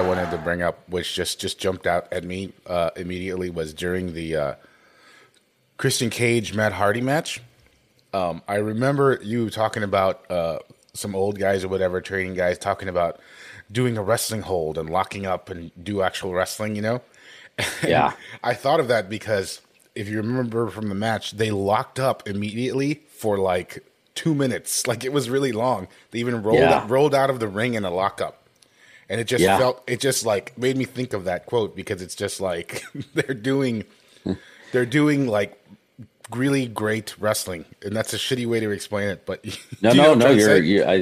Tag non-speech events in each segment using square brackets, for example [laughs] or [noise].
one thing that I wanted to bring up, which just just jumped out at me uh, immediately, was during the uh, Christian Cage Matt Hardy match. Um, I remember you talking about uh, some old guys or whatever, training guys, talking about doing a wrestling hold and locking up and do actual wrestling. You know, [laughs] Yeah. I thought of that because if you remember from the match, they locked up immediately for like two minutes. Like it was really long. They even rolled Yeah. rolled out of the ring in a lockup. And it just Yeah. felt it just like made me think of that quote because it's just like [laughs] they're doing they're doing like really great wrestling. And that's a shitty way to explain it, but [laughs] No, you know no, no. You're, you, I,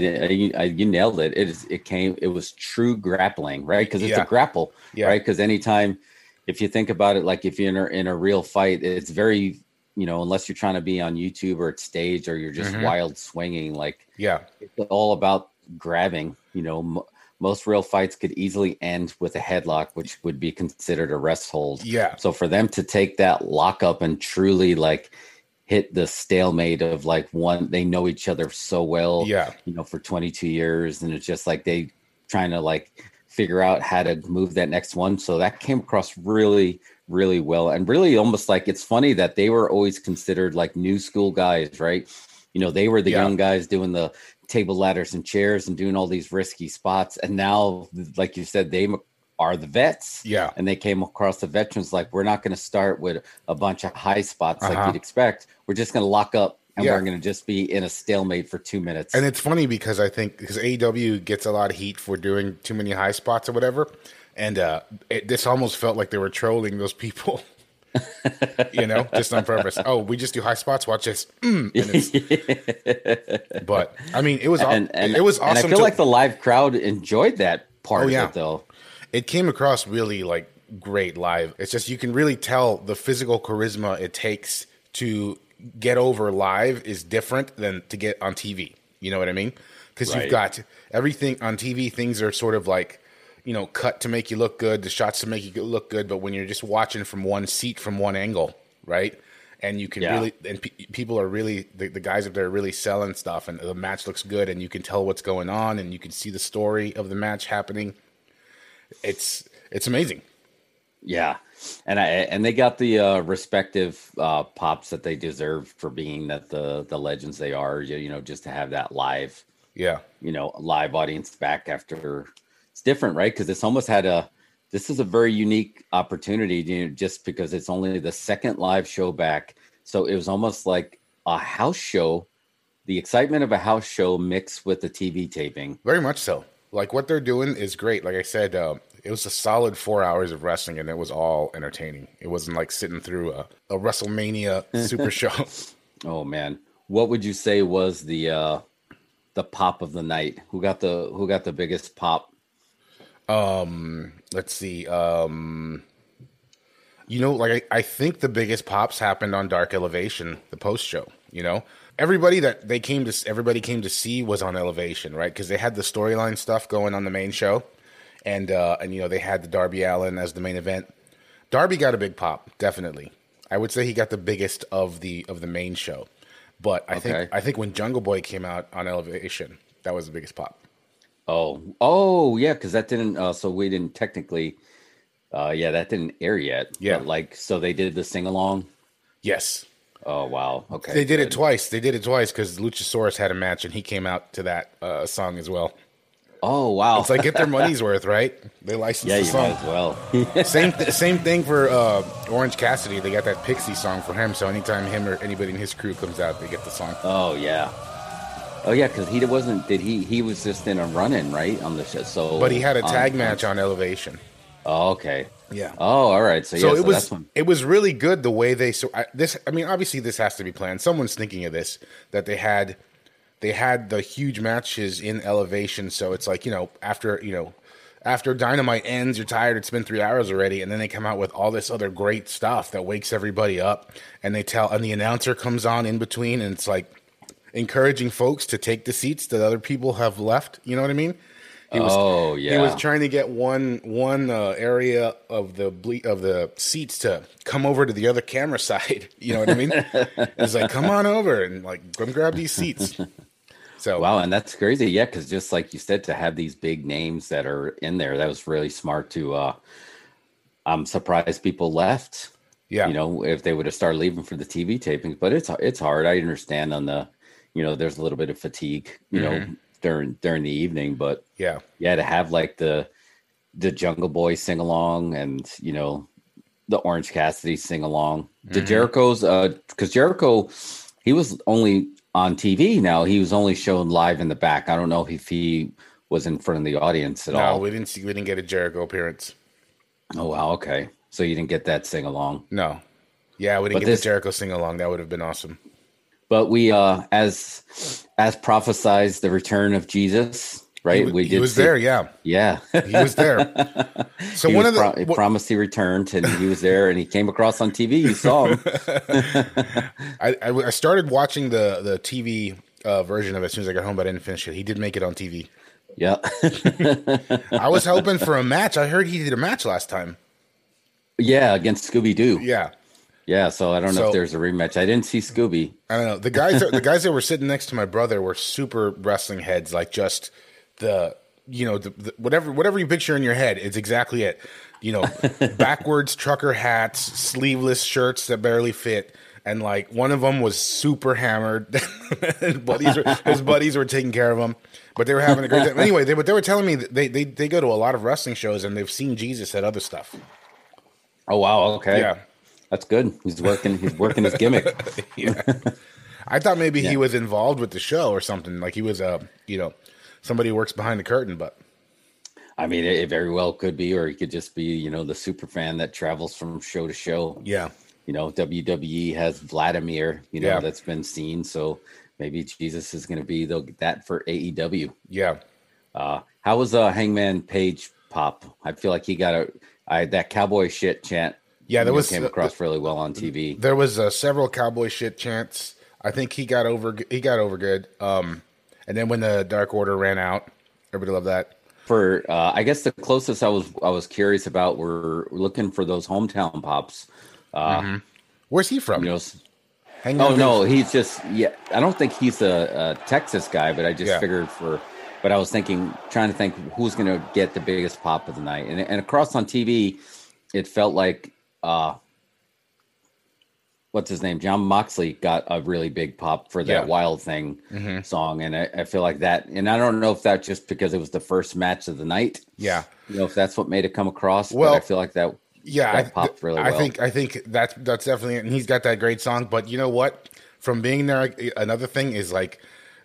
I, you nailed it. It is. It came. It was true grappling, right? Because it's Yeah. a grapple, Yeah. right? Because anytime, if you think about it, like if you're in a, in a real fight, it's very, you know, unless you're trying to be on YouTube or at stage or you're just Mhm. wild swinging, like yeah. it's all about grabbing. You know, most real fights could easily end with a headlock, which would be considered a rest hold. Yeah. So for them to take that lockup and truly like hit the stalemate of like one, they know each other so well, Yeah. you know, for 22 years, and it's just like they trying to like figure out how to move that next one. So that came across really, really well, and really almost like it's funny that they were always considered like new school guys, right? You know, they were the Yeah. young guys doing the table ladders and chairs and doing all these risky spots, and now, like you said, they are the vets Yeah. and they came across the veterans like we're not going to start with a bunch of high spots like Uh-huh. you'd expect we're just going to lock up and Yeah. we're going to just be in a stalemate for two minutes And it's funny because I think because AEW gets a lot of heat for doing too many high spots or whatever, and uh, it, this almost felt like they were trolling those people. [laughs] you know, just on purpose. Oh, we just do high spots. Watch this. Mm, and [laughs] but I mean, it was and, and it was and awesome. i feel to- like the live crowd enjoyed that part Oh, of yeah. it though it came across really like great live. It's just you can really tell the physical charisma it takes to get over live is different than to get on TV. You know what I mean? Because Right. you've got everything on TV. Things are sort of like you know cut to make you look good, the shots to make you look good. But when you're just watching from one seat, from one angle, right? And you can Yeah. really, and pe- people are really, the, the guys up there are really selling stuff, and the match looks good, and you can tell what's going on, and you can see the story of the match happening it's it's amazing. yeah and i and they got the uh respective uh pops that they deserve for being that the the legends they are you, you know just to have that live Yeah, you know live audience back after it's different right because it's almost had a this is a very unique opportunity you know, just because it's only the second live show back so it was almost like a house show the excitement of a house show mixed with the tv taping very much so. Like what they're doing is great. Like I said, uh, it was a solid four hours of wrestling, and it was all entertaining. It wasn't like sitting through a, a WrestleMania Super [laughs] Show. oh man what would you say was the uh the pop of the night who got the who got the biggest pop Um, let's see. Um, you know, like I, I think the biggest pops happened on Dark Elevation, the post show. You know, everybody that they came to, everybody came to see was on Elevation, right? Because they had the storyline stuff going on the main show, and uh, and you know they had the Darby Allin as the main event. Darby got a big pop, definitely. I would say he got the biggest of the of the main show, but I Okay. think I think when Jungle Boy came out on Elevation, that was the biggest pop. Oh, oh yeah, because that didn't. Uh, so we didn't technically. Uh, yeah, that didn't air yet. Yeah. But, like so they did the sing along. Yes, Oh wow. Okay. They did it twice. They did it twice because Luchasaurus had a match and he came out to that uh, song as well. Oh wow. It's like get their money's [laughs] worth, right? They licensed yeah, the song. as well. [laughs] Same [laughs] th- same thing for uh, Orange Cassidy. They got that Pixie song for him. So anytime him or anybody in his crew comes out, they get the song. oh yeah. Oh yeah, because he wasn't. Did he? He was just in a run-in, right, on the show. So, But he had a tag on- match on Elevation. Oh, okay. Yeah. Oh, all right. So, So yeah, it so was it was really good the way they so I, this. I mean, obviously this has to be planned. Someone's thinking of this that they had they had the huge matches in elevation. So it's like you know after you know after Dynamite ends, you're tired. It's been three hours already, and then they come out with all this other great stuff that wakes everybody up. And they tell and the announcer comes on in between, and it's like encouraging folks to take the seats that other people have left. You know what I mean? He was, oh he was trying to get one one uh, area of the ble- of the seats to come over to the other camera [laughs] side. You know what I mean? It's like, come on over and like come grab these seats. So Wow, and that's crazy. Yeah, because just like you said, to have these big names that are in there, that was really smart. To uh, I'm surprised people left. yeah, You know, if they would have started leaving for the TV tapings, but it's it's hard. I understand on the, you know, there's a little bit of fatigue, you know, during during the evening, but yeah, yeah, to have like the the Jungle Boy sing along and you know the Orange Cassidy sing along. The Jericho's uh because Jericho he was only on TV now. He was only shown live in the back. I don't know if he was in front of the audience at all. no, all. we didn't see, we didn't get a Jericho appearance. Oh wow, okay. So you didn't get that sing along. No, yeah, we didn't But get this- the Jericho sing along. That would have been awesome. But we uh as as prophesized the return of Jesus, right? He, we did. he was there. Yeah, Yeah. he was there. [laughs] So he one of the pro- he what- promised he returned and he was there and he came across on TV. You saw him. [laughs] I, I I started watching the the TV uh, version of it as soon as I got home, but I didn't finish it. He did make it on TV. yeah. [laughs] I was hoping for a match. I heard he did a match last time. yeah, against Scooby Doo. Yeah, Yeah, so I don't know So- if there's a rematch. I didn't see Scooby. I don't know. The guys that, the guys that were sitting next to my brother were super wrestling heads, like just the you know the, the, whatever whatever you picture in your head it's exactly it. You know, [laughs] backwards trucker hats, sleeveless shirts that barely fit. And like one of them was super hammered. [laughs] his, buddies were, his [laughs] buddies were taking care of him, but they were having a great time. Anyway, they, but they were telling me that they, they they go to a lot of wrestling shows and they've seen Jesus at other stuff. Oh wow, okay. Yeah. That's good. He's working he's working his gimmick. [laughs] yeah. I thought maybe he was involved with the show or something. Like he was a you know, somebody who works behind the curtain, but I mean, it, it very well could be, or he could just be, you know, the super fan that travels from show to show. yeah. You know, WWE has Vladimir, you know, Yeah. that's been seen. So maybe Jesus is going to be the, that for AEW. Yeah. Uh, how was uh, Hangman Page pop? I feel like he got a I, that cowboy shit chant. Yeah, there know, was- came across really well on TV. There was uh, several cowboy shit chants. I think he got over he got over good. Um and then when the Dark Order ran out, everybody loved that. For uh, I guess the closest I was I was curious about were looking for those hometown pops. Uh, Where's he from? You know, oh no, he's just yeah. I don't think he's a, a Texas guy, but I just Yeah. figured for. But I was thinking, trying to think who's going to get the biggest pop of the night, and and across on TV, it felt like uh, what's his name, Jon Moxley got a really big pop for that Yeah. Wild Thing song, and I, I feel like that. And I don't know if that's just because it was the first match of the night, Yeah. you know, if that's what made it come across. Well, but I feel like that. Yeah, that I, popped really I well. think I think that's that's definitely it. and he's got that great song. But you know what? From being there, another thing is like,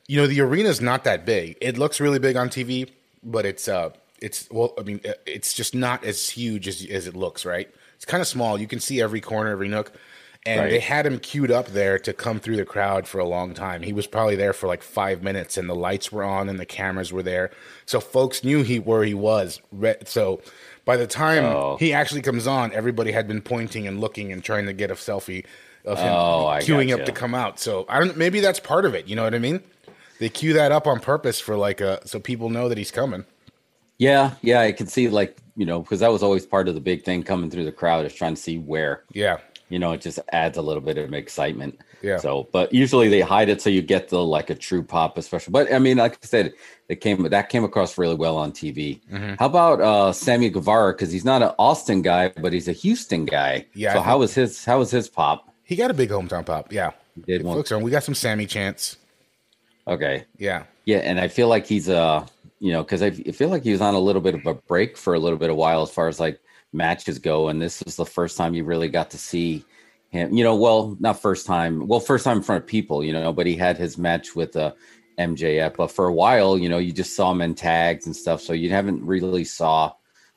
you know, the arena's not that big. It looks really big on TV, but it's uh, it's well, I mean, it's just not as huge as as it looks. Right? It's kind of small. You can see every corner, every nook. And Right. they had him queued up there to come through the crowd for a long time. He was probably there for like five minutes, and the lights were on and the cameras were there, so folks knew he where he was. So by the time Oh. he actually comes on, everybody had been pointing and looking and trying to get a selfie of him Oh, queuing up to come out. So I don't. Maybe that's part of it. You know what I mean? They queue that up on purpose for like a so people know that he's coming. Yeah, yeah, I can see like you know because that was always part of the big thing coming through the crowd is trying to see where Yeah, you know it just adds a little bit of excitement. Yeah. So, but usually they hide it so you get the like a true pop, especially. But I mean, like I said, it came that came across really well on TV. Mm-hmm. How about uh Sammy Guevara? Because he's not an Austin guy, but he's a Houston guy. Yeah, So how was his how was his pop? he got a big hometown pop. Yeah, did folks, we got some Sammy chants. Okay. Yeah, Yeah, and I feel like he's uh you know because I feel like he was on a little bit of a break for a little bit of while as far as like matches go, and this was the first time you really got to see him. You know, well, not first time, well, first time in front of people, you know, but he had his match with uh, MJF, but for a while, you know, you just saw him in tags and stuff, so you haven't really saw,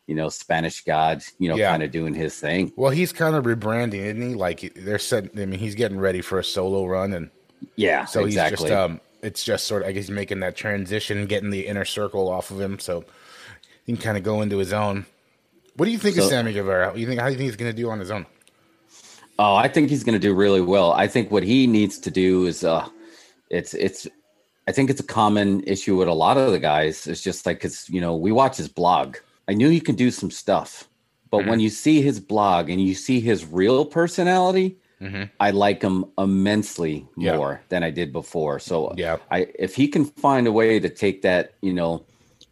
you know, Spanish God, you know, Yeah. kind of doing his thing. well, he's kind of rebranding, isn't he? Like they're set. I mean, he's getting ready for a solo run, and Yeah, so exactly. he's just um, it's just sort of I guess he's making that transition, getting the inner circle off of him, so he can kind of go into his own. What do you think of Sammy Guevara? You think how do you think he's going to do on his own? Oh, I think he's going to do really well. I think what he needs to do is, uh, it's it's. I think it's a common issue with a lot of the guys. It's just like because you know we watch his blog. I knew he could do some stuff, but when you see his blog and you see his real personality, Mm-hmm. I like him immensely Yeah. more than I did before. So Yeah. I if he can find a way to take that, you know,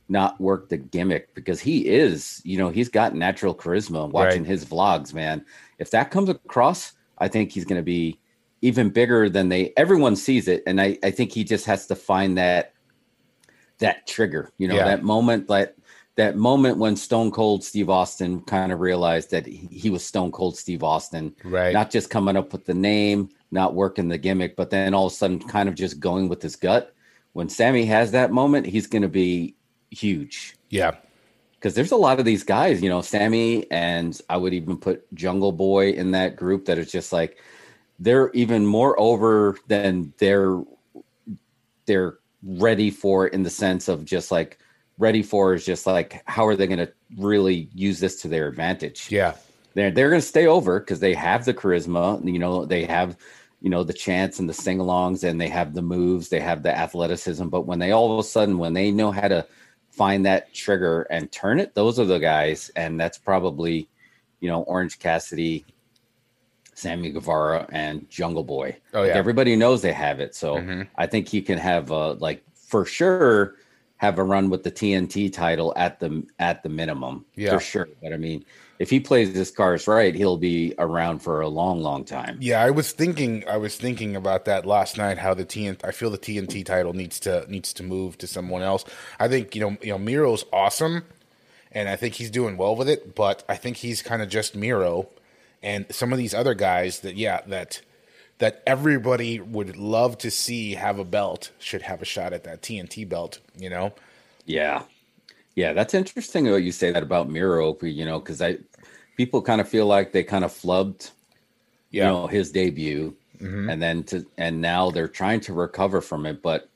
not work the gimmick because he is, you know, he's got natural charisma watching Right. his vlogs, man. If that comes across, I think he's going to be even bigger than they everyone sees it and I I think he just has to find that that trigger, you know, Yeah. that moment that that moment when Stone Cold Steve Austin kind of realized that he, was Stone Cold Steve Austin, Right. not just coming up with the name, not working the gimmick, but then all of a sudden kind of just going with his gut. When Sammy has that moment, he's going to be huge yeah. because there's a lot of these guys, you know, Sammy and I would even put Jungle Boy in that group that is just like they're even more over than they're they're ready for in the sense of just like ready for is just like how are they going to really use this to their advantage? Yeah. they're they're going to stay over because they have the charisma. You know, they have you know the chants and the sing-alongs, and they have the moves, they have the athleticism. But when they all of a sudden, when they know how to find that trigger and turn it, those are the guys, and that's probably you know Orange Cassidy, Sammy Guevara, and Jungle Boy. Oh, Like, yeah. everybody knows they have it. So Mhm. I think he can have uh like for sure have a run with the TNT title at the at the minimum Yeah. for sure. But I mean, if he plays his cards right, he'll be around for a long, long time. Yeah, I was thinking I was thinking about that last night how the TNT I feel the TNT title needs to needs to move to someone else. I think, you know, you know Miro's awesome and I think he's doing well with it, but I think he's kind of just Miro and some of these other guys that yeah, that that everybody would love to see have a belt should have a shot at that TNT belt, you know? Yeah, yeah, that's interesting what you say that about Miro. You know, because I people kind of feel like they kind of flubbed, Yeah. you know, his debut, mm-hmm. and then to and now they're trying to recover from it, but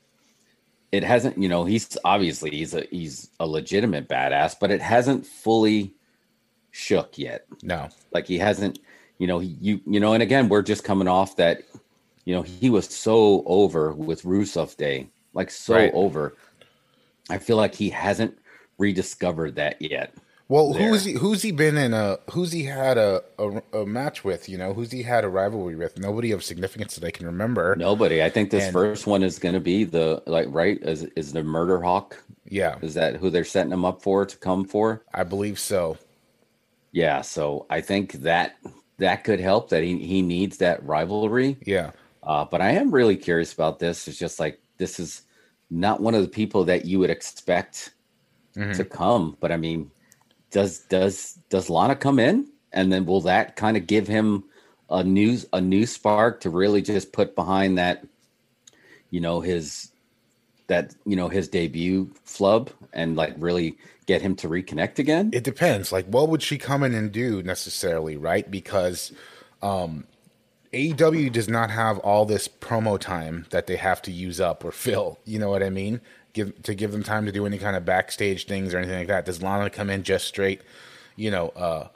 it hasn't. You know, he's obviously he's a he's a legitimate badass, but it hasn't fully shook yet. No. like he hasn't you know he, you you know and again we're just coming off that you know he was so over with Rusev Day like so Right. over I feel like he hasn't rediscovered that yet Well, there. who's he? Who's he been in a? Who's he had a, a a match with? You know, who's he had a rivalry with? Nobody of significance that I can remember. nobody I think this And- first one is going to be the like right is is the Murder Hawk Yeah, is that who they're setting him up for to come for I believe so. yeah so I think that that could help that he he needs that rivalry Yeah, Uh, but I am really curious about this. It's just like this is not one of the people that you would expect Mm-hmm. to come. But I mean, does does does Lana come in, and then will that kind of give him a new a new spark to really just put behind that, you know, his that you know his debut flub and like really get him to reconnect again? it depends. Like, what would she come in and do necessarily? Right? Because um, AEW does not have all this promo time that they have to use up or fill. You know what I mean? Give to give them time to do any kind of backstage things or anything like that. Does Lana come in just straight? You know, uh,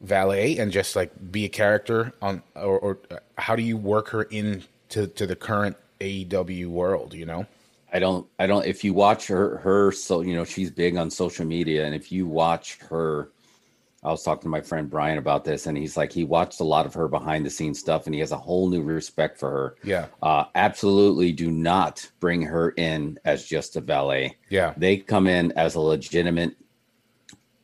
valet and just like be a character on or, or uh, how do you work her into to the current AEW world you know I don't I don't if you watch her her so you know she's big on social media and if you watch her I was talking to my friend Brian about this and he's like he watched a lot of her behind the scenes stuff and he has a whole new respect for her. Yeah. Uh absolutely do not bring her in as just a valet. yeah They come in as a legitimate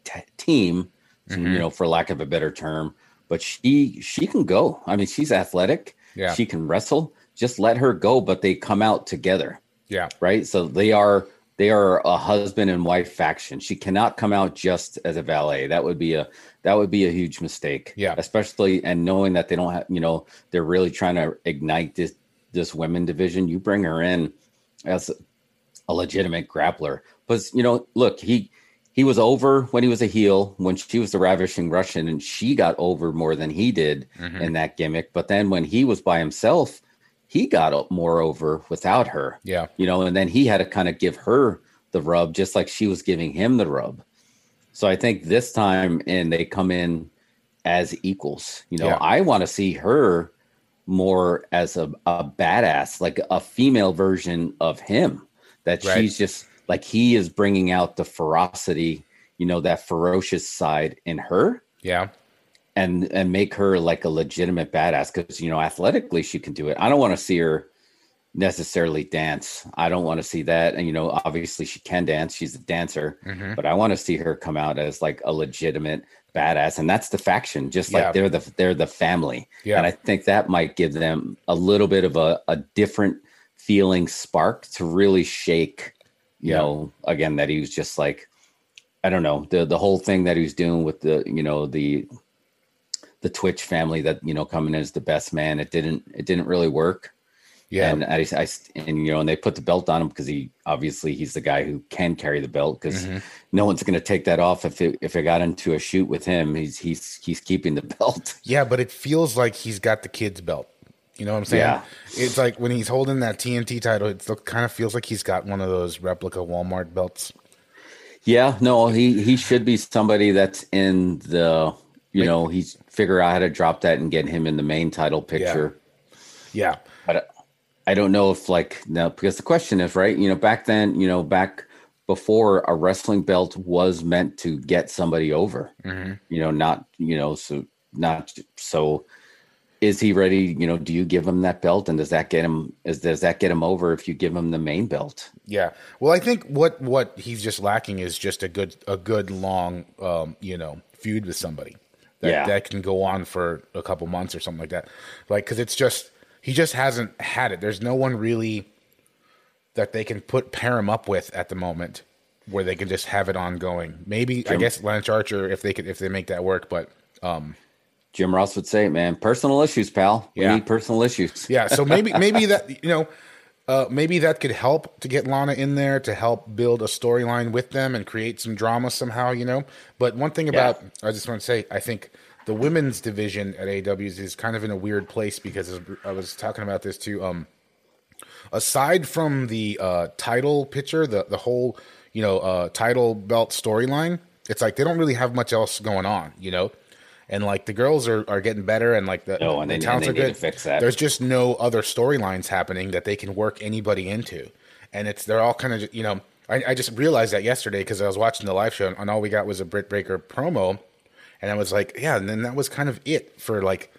t- team, Mm-hmm. you know, for lack of a better term, but she she can go. I mean, she's athletic. Yeah. She can wrestle. Just let her go, but they come out together yeah right? So they are they are a husband and wife faction. She cannot come out just as a valet. That would be a that would be a huge mistake. Yeah. especially and knowing that they don't have you know they're really trying to ignite this this women division. You bring her in as a legitimate grappler, but you know, look he. He was over when he was a heel, when she was the ravishing Russian, and she got over more than he did mm-hmm. in that gimmick. But then when he was by himself, he got more over without her yeah you know, and then he had to kind of give her the rub, just like she was giving him the rub. So I think this time, and they come in as equals. You know, Yeah. I want to see her more as a, a badass, like a female version of him. That Right. she's just like he is bringing out the ferocity, you know, that ferocious side in her. yeah and and make her like a legitimate badass because you know athletically she can do it. I don't want to see her necessarily dance. I don't want to see that. And you know, obviously she can dance. She's a dancer, Mhm. but I want to see her come out as like a legitimate badass. And that's the faction, just Yeah. like they're the they're the family. Yeah. And I think that might give them a little bit of a, a different feeling spark to really shake, you Yeah. know, again, that he was just like, I don't know, the the whole thing that he was doing with the, you know, the the Twitch family that, you know, coming in as the best man, it didn't it didn't really work. Yeah. And I, I and you know, and they put the belt on him because he obviously he's the guy who can carry the belt because Mhm. no one's going to take that off if it if it got into a shoot with him. He's he's he's keeping the [laughs] belt. Yeah, but it feels like he's got the kid's belt. You know what I'm saying? Yeah. It's like when he's holding that TNT title, it kind of feels like he's got one of those replica Walmart belts. Yeah, no, he he should be somebody that's in the you Like- know he's figure out how to drop that and get him in the main title picture. Yeah. But I don't know if like now because the question is right. You know, back then, you know, back before a wrestling belt was meant to get somebody over. Mhm. you know, not, you know, so not so is he ready? You know, do you give him that belt and does that get him is does that get him over if you give him the main belt? Yeah. Well, I think what what he's just lacking is just a good a good long um, you know, feud with somebody. That Yeah. that can go on for a couple months or something like that. Like cuz it's just he just hasn't had it. There's no one really that they can put pair him up with at the moment where they can just have it ongoing. Maybe I guess Lance Archer if they could if they make that work, but um Jim Ross would say, man, personal issues, pal. We Yeah. need personal issues. yeah, so maybe maybe that you know, uh, maybe that could help to get Lana in there to help build a storyline with them and create some drama somehow, you know. But one thing about I just want to say, I think the women's division at AEW's is kind of in a weird place because I was talking about this too. Um, aside from the uh, title picture, the the whole you know uh, title belt storyline, it's like they don't really have much else going on, you know. And like the girls are, are getting better, and like the, No, and the they- and they are good. fix that. There's just no other storylines happening that they can work anybody into, and it's they're all kind of you know. I, I just realized that yesterday because I was watching the live show, and all we got was a Britt Breaker promo, and I was like, yeah, and then that was kind of it for like,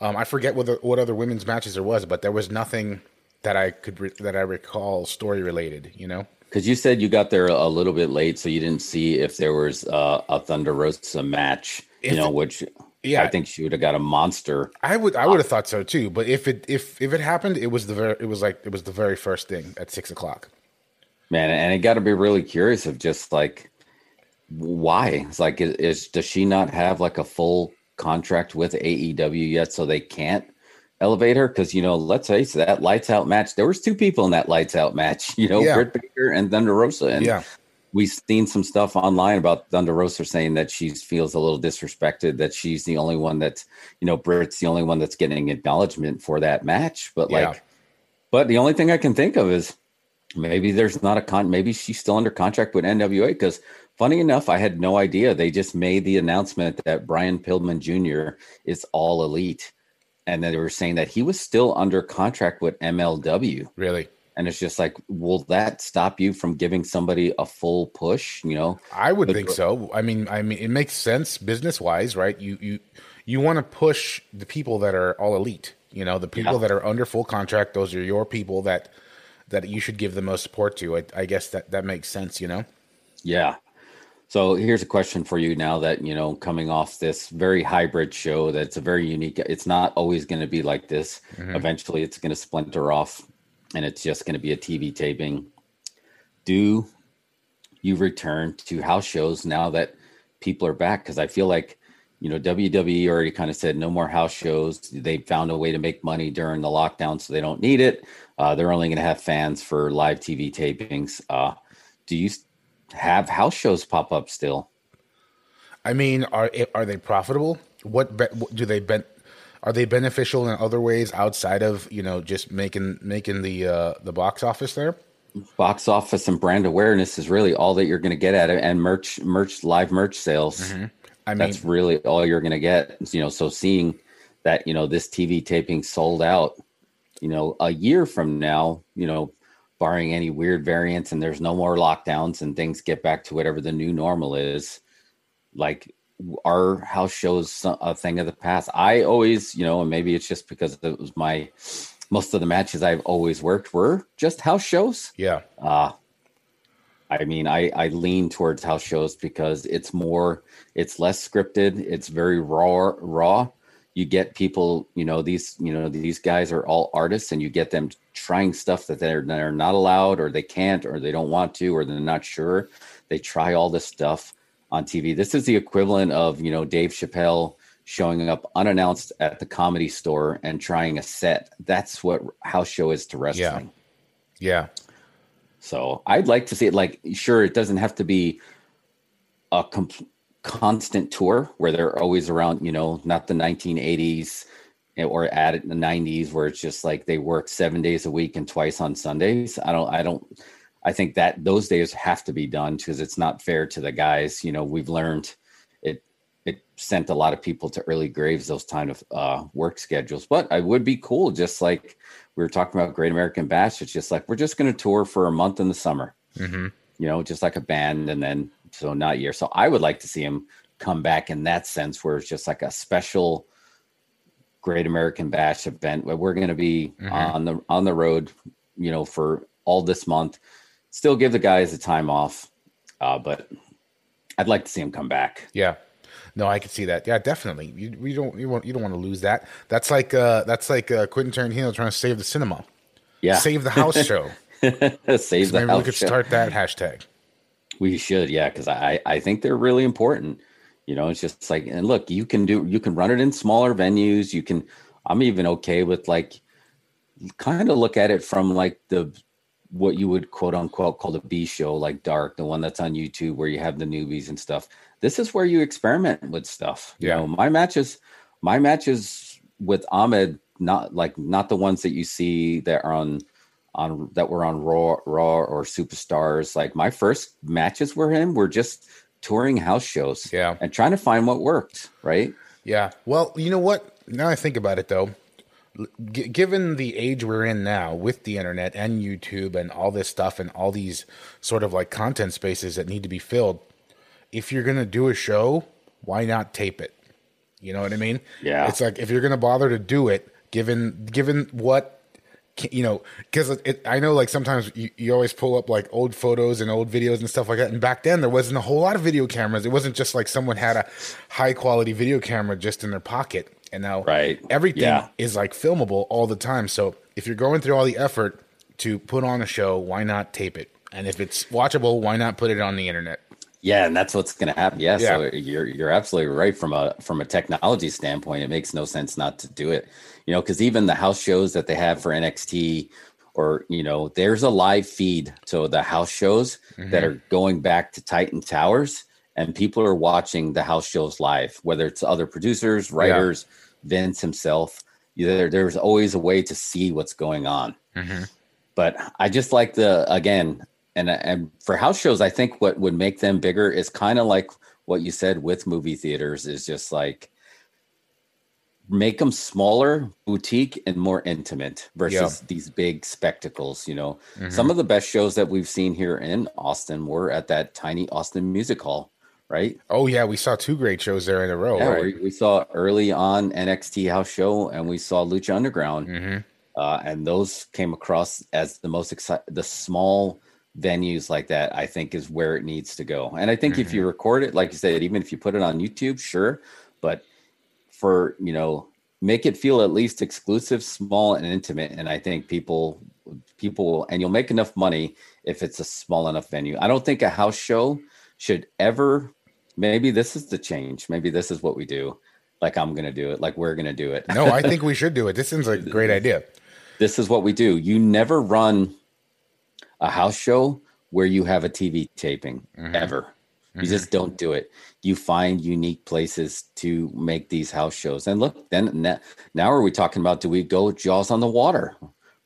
um, I forget what the, what other women's matches there was, but there was nothing that I could re- that I recall story related, you know. Because you said you got there a little bit late, so you didn't see if there was uh, a Thunder Rosa match, If you know, which Yeah. I think she would have got a monster. I would I uh, would have thought so too, but if it if if it happened, it was the very it was like it was the very first thing at six o'clock. Man, and it got to be really curious of just like why. It's like, is, is does she not have like a full contract with AEW yet, so they can't elevate her? Because you know, let's face it, that lights out match. There was two people in that lights out match. [laughs] You know, Yeah. Britt Baker and Thunder Rosa, and Yeah. We've seen some stuff online about Thunder Rosa saying that she feels a little disrespected, that she's the only one that's, you know, Britt's the only one that's getting acknowledgement for that match. But like, but the only thing I can think of is maybe there's not a con, maybe she's still under contract with NWA because funny enough, I had no idea. They just made the announcement that Brian Pillman Jr. is all elite. And then they were saying that he was still under contract with MLW. Really, And it's just like, will that stop you from giving somebody a full push? You know, I would But- think so. I mean, I mean, it makes sense business wise, right? You you you want to push the people that are all elite. You know, the people Yeah. that are under full contract. Those are your people that that you should give the most support to. I, I guess that that makes sense. You know. Yeah. So here's a question for you now that, you know, coming off this very hybrid show that's a very unique, it's not always going to be like this. Mm-hmm. Eventually it's going to splinter off and it's just going to be a TV taping. Do you return to house shows now that people are back? Because I feel like, you know, WWE already kind of said no more house shows. They found a way to make money during the lockdown, so they don't need it. Uh, they're only going to have fans for live TV tapings. Uh, do you have house shows pop up still? I mean, are are they profitable? What, do they Are they beneficial in other ways outside of you know just making making the uh, the box office there? Box office and brand awareness is really all that you're going to get at it, and merch, merch, live merch sales. I mean, That's really all you're going to get. You know, so seeing that you know this TV taping sold out, you know, a year from now, you know, barring any weird variants and there's no more lockdowns and things get back to whatever the new normal is, like our house shows a thing of the past. I always, you know, and maybe it's just because it was my most of the matches I've always worked were just house shows. Yeah. Uh I mean, I I lean towards house shows because it's more, it's less scripted. It's very raw, raw. You get people, you know, these, you know, these guys are all artists, and you get them trying stuff that they're they're not allowed, or they can't, or they don't want to, or they're not sure. They try all this stuff on TV. This is the equivalent of, you know, Dave Chappelle showing up unannounced at the comedy store and trying a set. That's what house show is to wrestling. Yeah. So I'd like to see it. Like, sure, it doesn't have to be a comp- constant tour where they're always around. You know, not the 1980s or at the 90s where it's just like they work seven days a week and twice on Sundays. I don't. I don't. I think that those days have to be done because it's not fair to the guys. You know, we've learned it. It sent a lot of people to early graves those kind of uh, work schedules. But I would be cool, just like we were talking about Great American Bash. It's just like we're just going to tour for a month in the summer, mm-hmm. you know, just like a band, and then so not year. So I would like to see him come back in that sense, where it's just like a special Great American Bash event where we're going to be mm-hmm. on the on the road, you know, for all this month. Still give the guys the time off, uh, but I'd like to see him come back. Yeah, no, I can see that. Yeah, definitely. You, you don't you want you don't want to lose that. That's like uh that's like uh, Quentin Tarantino trying to save the cinema. Yeah, save the house [laughs] show. save so the maybe we could show. start that hashtag. We should, yeah, because I I think they're really important. You know, it's just like and look, you can do you can run it in smaller venues. You can. I'm even okay with like kind of look at it from like the what you would quote unquote call the B show, like Dark, the one that's on YouTube where you have the newbies and stuff this is where you experiment with stuff. You yeah. know, my matches, my matches with Ahmed, not like not the ones that you see that are on on that were on Raw, Raw or Superstars. Like my first matches were him were just touring house shows, yeah, and trying to find what worked. Right? Yeah. Well, you know what? Now I think about it, though, G- given the age we're in now with the internet and YouTube and all this stuff and all these sort of like content spaces that need to be filled, if you're gonna do a show, why not tape it? You know what I mean? Yeah. It's like if you're gonna bother to do it, given given what you know, because I know like sometimes you, you always pull up like old photos and old videos and stuff like that. And back then there wasn't a whole lot of video cameras. It wasn't just like someone had a high quality video camera just in their pocket. And now right. everything yeah. is like filmable all the time. So if you're going through all the effort to put on a show, why not tape it? And if it's watchable, why not put it on the internet? Yeah, and that's what's going to happen. Yeah, yeah, so you're you're absolutely right from a from a technology standpoint. It makes no sense not to do it. You know, because even the house shows that they have for NXT, or you know, there's a live feed. So the house shows mm-hmm. that are going back to Titan Towers, and people are watching the house shows live. Whether it's other producers, writers, yeah. Vince himself, there there's always a way to see what's going on. Mm-hmm. But I just like the again and and for house shows, I think what would make them bigger is kind of like what you said with movie theaters is just like make them smaller, boutique, and more intimate versus these big spectacles. You know, mm-hmm. some of the best shows that we've seen here in Austin were at that tiny Austin Music Hall, right? Oh yeah, we saw two great shows there in a row. Yeah, right? we, we, saw early on NXT house show, and we saw Lucha Underground, mm-hmm. uh, and those came across as the most exciting, the small venues like that i think is where it needs to go and i think mm-hmm. if you mm-hmm. record it like you said even if you put it on youtube sure but for you know make it feel at least exclusive small and intimate and i think people people and you'll make enough money if it's a small enough venue i don't think a house show should ever maybe this is the change maybe this is what we do like i'm gonna do it like we're gonna do it no i think [laughs] we should do it this seems like a great idea this is what we do you never run a house show where you have a TV taping mm-hmm. ever. You mm-hmm. just don't do it. You find unique places to make these house shows. And look, then now are we talking about do we go Jaws on the water?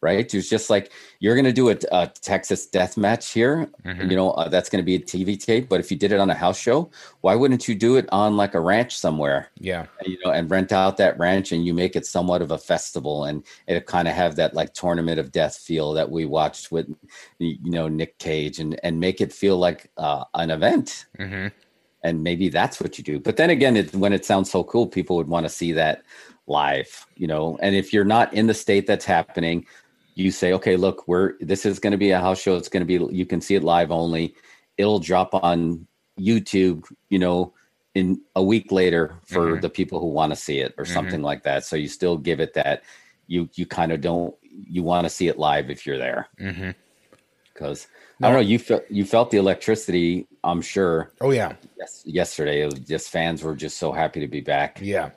Right? It's just like you're going to do a, a, Texas death match here. Mm-hmm. You know, uh, that's going to be a TV tape. But if you did it on a house show, why wouldn't you do it on like a ranch somewhere? Yeah. You know, and rent out that ranch and you make it somewhat of a festival and it kind of have that like tournament of death feel that we watched with, you know, Nick Cage and, and make it feel like uh, an event. Mm-hmm. and maybe that's what you do. But then again, it, when it sounds so cool, people would want to see that live, you know. And if you're not in the state that's happening, you say, okay, look, we're this is going to be a house show. It's going to be you can see it live only. It'll drop on YouTube, you know, in a week later for mm-hmm. the people who want to see it or mm-hmm. something like that. So you still give it that you you kind of don't you want to see it live if you're there. Because mm-hmm. I don't know, you felt you felt the electricity. I'm sure. Oh yeah. Yes, yesterday it was just fans were just so happy to be back. Yeah,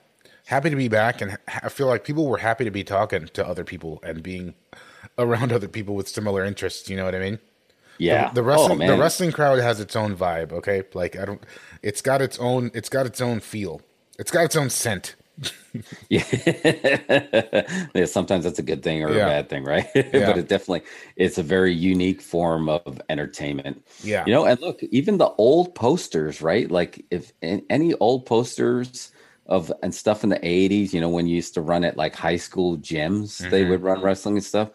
happy to be back, and I feel like people were happy to be talking to other people and being around other people with similar interests. You know what I mean? Yeah. The, the wrestling oh, the wrestling crowd has its own vibe. Okay, like I don't. It's got its own. It's got its own feel. It's got its own scent. [laughs] yeah. yeah. Sometimes that's a good thing or yeah. a bad thing, right? [laughs] Yeah. but it definitely it's a very unique form of entertainment. Yeah. You know, and look, even the old posters, right? Like if any old posters of and stuff in the 80s, you know, when you used to run at like high school gyms, mm-hmm. they would run wrestling and stuff.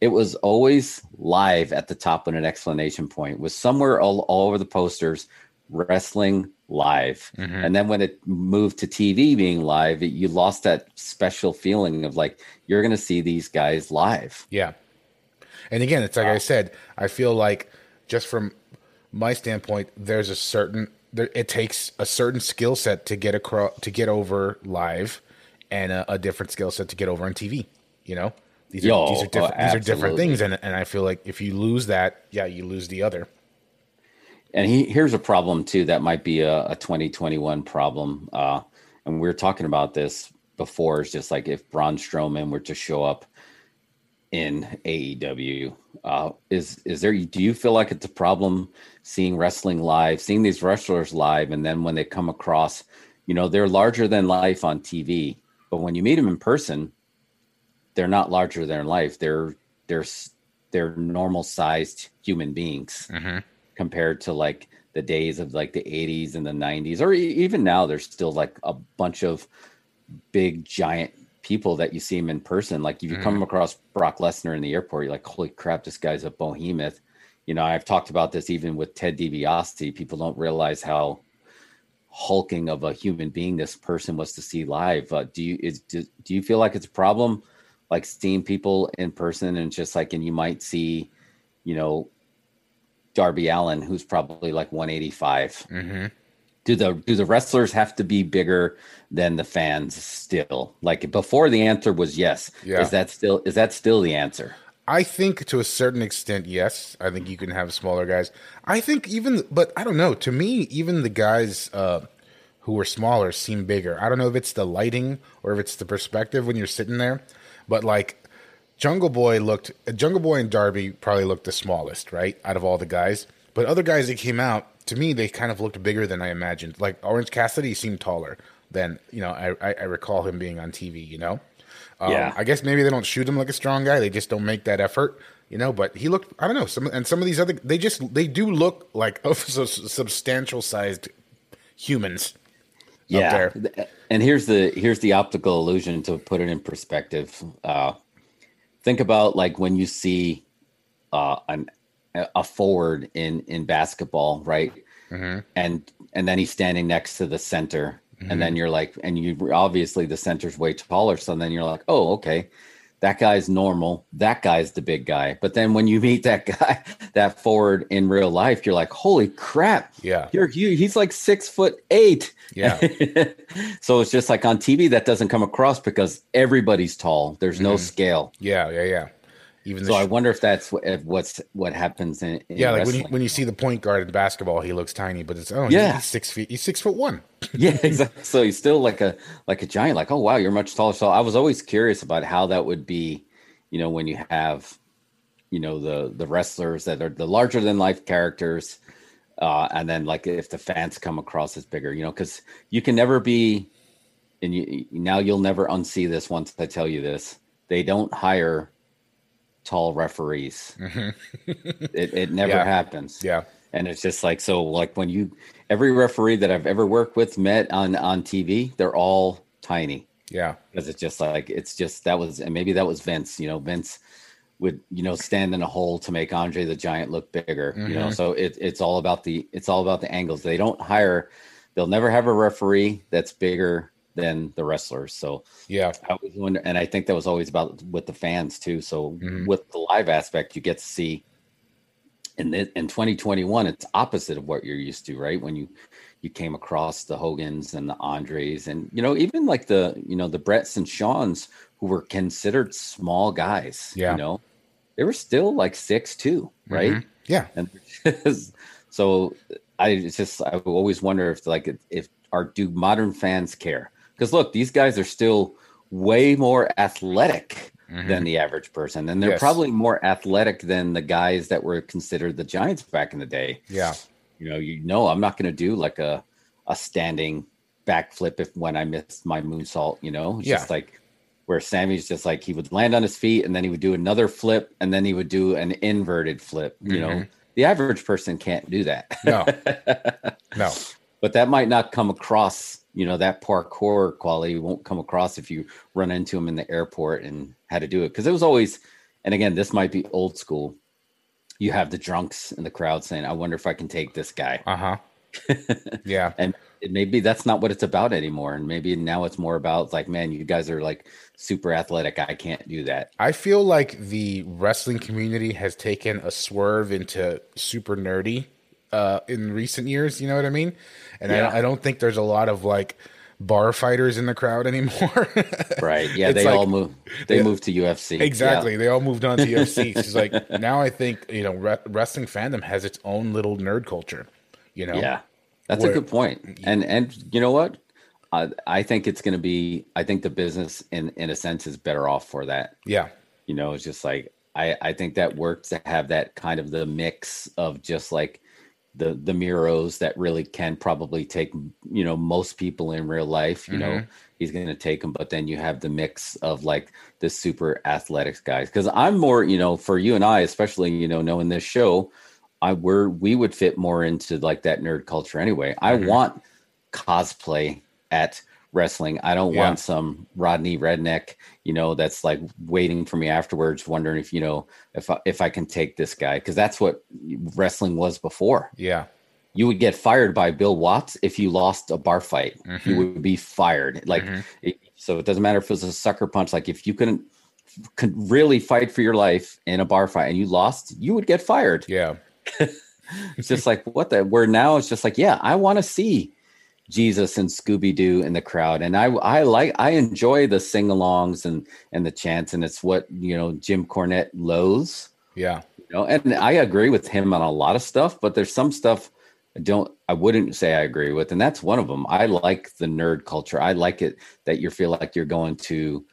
It was always live at the top with an explanation point. was somewhere all, all over the posters wrestling live. Mm-hmm. And then when it moved to TV being live, it, you lost that special feeling of like you're going to see these guys live. Yeah. And again, it's like wow. I said, I feel like just from my standpoint, there's a certain there, it takes a certain skill set to get across to get over live, and a, a different skill set to get over on TV. You know, these are Yo, these are different oh, these are different things, and and I feel like if you lose that, yeah, you lose the other. And he, here's a problem too that might be a, a 2021 problem. Uh, and we are talking about this before. It's just like if Braun Strowman were to show up in AEW, uh, is is there? Do you feel like it's a problem seeing wrestling live, seeing these wrestlers live, and then when they come across, you know, they're larger than life on TV, but when you meet them in person, they're not larger than life. They're they're they're normal sized human beings. Mm-hmm compared to like the days of like the 80s and the 90s or even now there's still like a bunch of big giant people that you see him in person like if you mm. come across Brock Lesnar in the airport you're like holy crap this guy's a behemoth you know I've talked about this even with Ted DiBiase people don't realize how hulking of a human being this person was to see live uh, do you is do, do you feel like it's a problem like seeing people in person and just like and you might see you know Darby Allin who's probably like 185. Mm-hmm. Do the do the wrestlers have to be bigger than the fans still? Like before, the answer was yes. Yeah. Is that still is that still the answer? I think to a certain extent, yes. I think you can have smaller guys. I think even, but I don't know. To me, even the guys uh, who were smaller seem bigger. I don't know if it's the lighting or if it's the perspective when you're sitting there, but like Jungle Boy looked Jungle Boy and Darby probably looked the smallest, right, out of all the guys. But other guys that came out, to me, they kind of looked bigger than I imagined. Like Orange Cassidy seemed taller than you know I, I recall him being on TV. You know, um, yeah. I guess maybe they don't shoot him like a strong guy; they just don't make that effort. You know, but he looked. I don't know. Some and some of these other they just they do look like [laughs] substantial sized humans. Yeah, and here's the here's the optical illusion to put it in perspective. Uh, think about like when you see uh, an a forward in in basketball, right? Mm-hmm. And and then he's standing next to the center, mm-hmm. and then you're like, and you obviously the center's way taller, so then you're like, oh, okay, that guy's normal. That guy's the big guy. But then when you meet that [laughs] guy, that forward in real life, you're like, holy crap. Yeah. You're, you, he's like six foot eight. Yeah. [laughs] so it's just like on TV, that doesn't come across because everybody's tall. There's no mm. scale. Yeah. Yeah. Yeah. Even so, sh- I wonder if that's what, if what's what happens in, in yeah, like when you when you see the point guard in basketball, he looks tiny, but it's oh yeah, he's six feet, he's six foot one. [laughs] yeah, exactly. So he's still like a like a giant. Like oh wow, you're much taller. So I was always curious about how that would be, you know, when you have, you know, the the wrestlers that are the larger than life characters, uh, and then like if the fans come across as bigger, you know, because you can never be, and you now you'll never unsee this once I tell you this. They don't hire tall referees. Mm-hmm. it, it never yeah. happens. Yeah. And it's just like so like when you every referee that I've ever worked with met on on TV, they're all tiny. Yeah. Because it's just like it's just that was and maybe that was Vince, you know, Vince would you know stand in a hole to make Andre the Giant look bigger. You know, Mhm. so it, it's all about the it's all about the angles. They don't hire. They'll never have a referee that's bigger than the wrestlers. So Yeah. I always wonder, and I think that was always about with the fans too. So Mhm. with the live aspect, you get to see. In the, in 2021, it's opposite of what you're used to, right? When you you came across the Hogans and the Andres, and you know even like the you know the Bretts and Shawns who were considered small guys. Yeah. you know they were still like six two, right? Mhm. Yeah. And [laughs] so I just I always wonder if like if are do modern fans care? Because look, these guys are still way more athletic Mhm. than the average person, and they're Yes. probably more athletic than the guys that were considered the Giants back in the day. Yeah. You know, you know, I'm not going to do like a a standing backflip if when I missed my moonsault. You know, it's Yeah. just like where Sammy's just like he would land on his feet and then he would do another flip and then he would do an inverted flip. You know, Mhm. the average person can't do that. No. [laughs] No. but that might not come across. You know, that parkour quality won't come across if you run into them in the airport and how to do it because it was always. And again, this might be old school. You have the drunks in the crowd saying, "I wonder if I can take this guy." Uh huh. [laughs] yeah. and maybe that's not what it's about anymore and maybe now it's more about like man you guys are like super athletic i can't do that I feel like the wrestling community has taken a swerve into super nerdy uh, in recent years. You know what I mean? And Yeah. I, I don't think there's a lot of like bar fighters in the crowd anymore. [laughs] right yeah It's they like- all move they Yeah. moved to ufc exactly. They all moved on to UFC. [laughs] It's like now I think you know re- wrestling fandom has its own little nerd culture. You know? yeah, yeah. that's Where- a good point. and and you know what I, I think it's going to be i think the business in in a sense is better off for that Yeah. you know it's just like i i think that works to have that kind of the mix of just like the the miros that really can probably take you know most people in real life you know he's going to take them but then you have the mix of like the super athletics guys. Because i'm more you know for you and i especially you know knowing this show i we're we would fit more into like that nerd culture anyway. I Mhm. want cosplay at wrestling i don't Yeah. want some rodney redneck you know that's like waiting for me afterwards wondering if you know if I, if i can take this guy because that's what wrestling was before Yeah. you would get fired by bill watts if you lost a bar fight you Mhm. would be fired like Mhm. it, so it doesn't matter if it was a sucker punch like if you couldn't could really fight for your life in a bar fight and you lost you would get fired Yeah. [laughs] it's just like what the where now it's just like yeah i want to see jesus and scooby-doo in the crowd. And i i like i enjoy the sing-alongs and and the chants and it's what you know jim cornette loathes. Yeah. you know and i agree with him on a lot of stuff but there's some stuff i don't i wouldn't say i agree with and that's one of them. I like the nerd culture. I like it that you feel like you're going to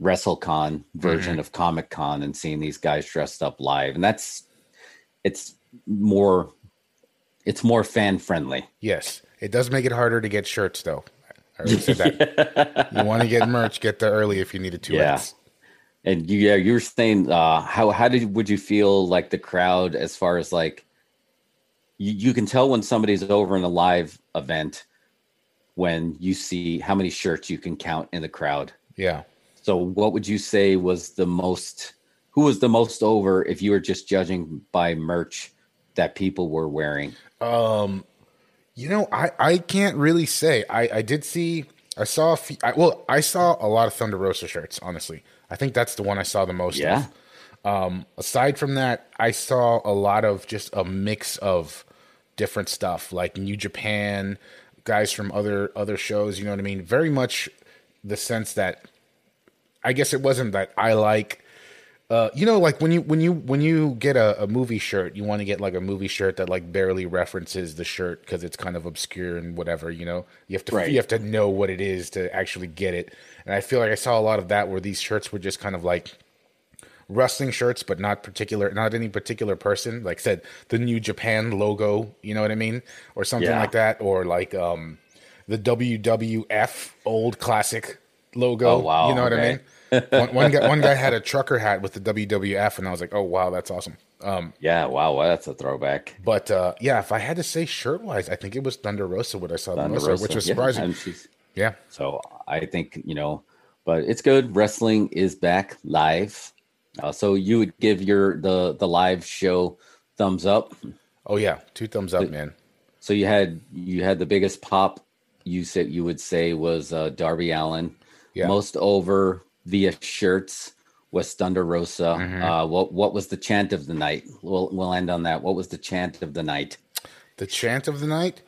wrestlecon version mm-hmm. of comic con and seeing these guys dressed up live and that's it's more it's more fan friendly Yes. It does make it harder to get shirts though. I already said that. [laughs] you want to get merch, get there early if you need a two Yeah. X. And you, yeah, you were saying, uh, how how did would you feel like the crowd as far as like you, you can tell when somebody's over in a live event when you see how many shirts you can count in the crowd. Yeah. So what would you say was the most who was the most over if you were just judging by merch that people were wearing? Um, you know, I I can't really say. I I did see. I saw. A few, I, well, I saw a lot of Thunder Rosa shirts. Honestly, I think that's the one I saw the most. Yeah. Of. Um. Aside from that, I saw a lot of just a mix of different stuff, like New Japan, guys from other other shows. You know what I mean? Very much the sense that I guess it wasn't that I like uh, you know, like when you when you when you get a, a movie shirt, you want to get like a movie shirt that like barely references the shirt because it's kind of obscure and whatever. You know, you have to Right. you have to know what it is to actually get it. And I feel like I saw a lot of that where these shirts were just kind of like wrestling shirts, but not particular, not any particular person. Like said, the New Japan logo, you know what I mean, or something Yeah. like that, or like um the WWF old classic logo. Oh, wow, you know what I mean. One, one guy, one guy [laughs] had a trucker hat with the WWF, and I was like, "Oh wow, that's awesome." Um, Yeah, wow, well, that's a throwback. but uh, yeah, if I had to say shirt wise, I think it was Thunder Rosa what I saw the Thunder most, of, which was Yeah, surprising. Yeah, So I think, you know, but it's good. Wrestling is back live. Uh, so you would give your the the live show thumbs up. Oh yeah, two thumbs up, man. So you had you had the biggest pop. You said you would say was uh, Darby Allin, Yeah. Most over via shirts was Thunder Rosa. Mm-hmm. Uh, what what was the chant of the night? We'll we'll end on that. What was the chant of the night? The chant of the night.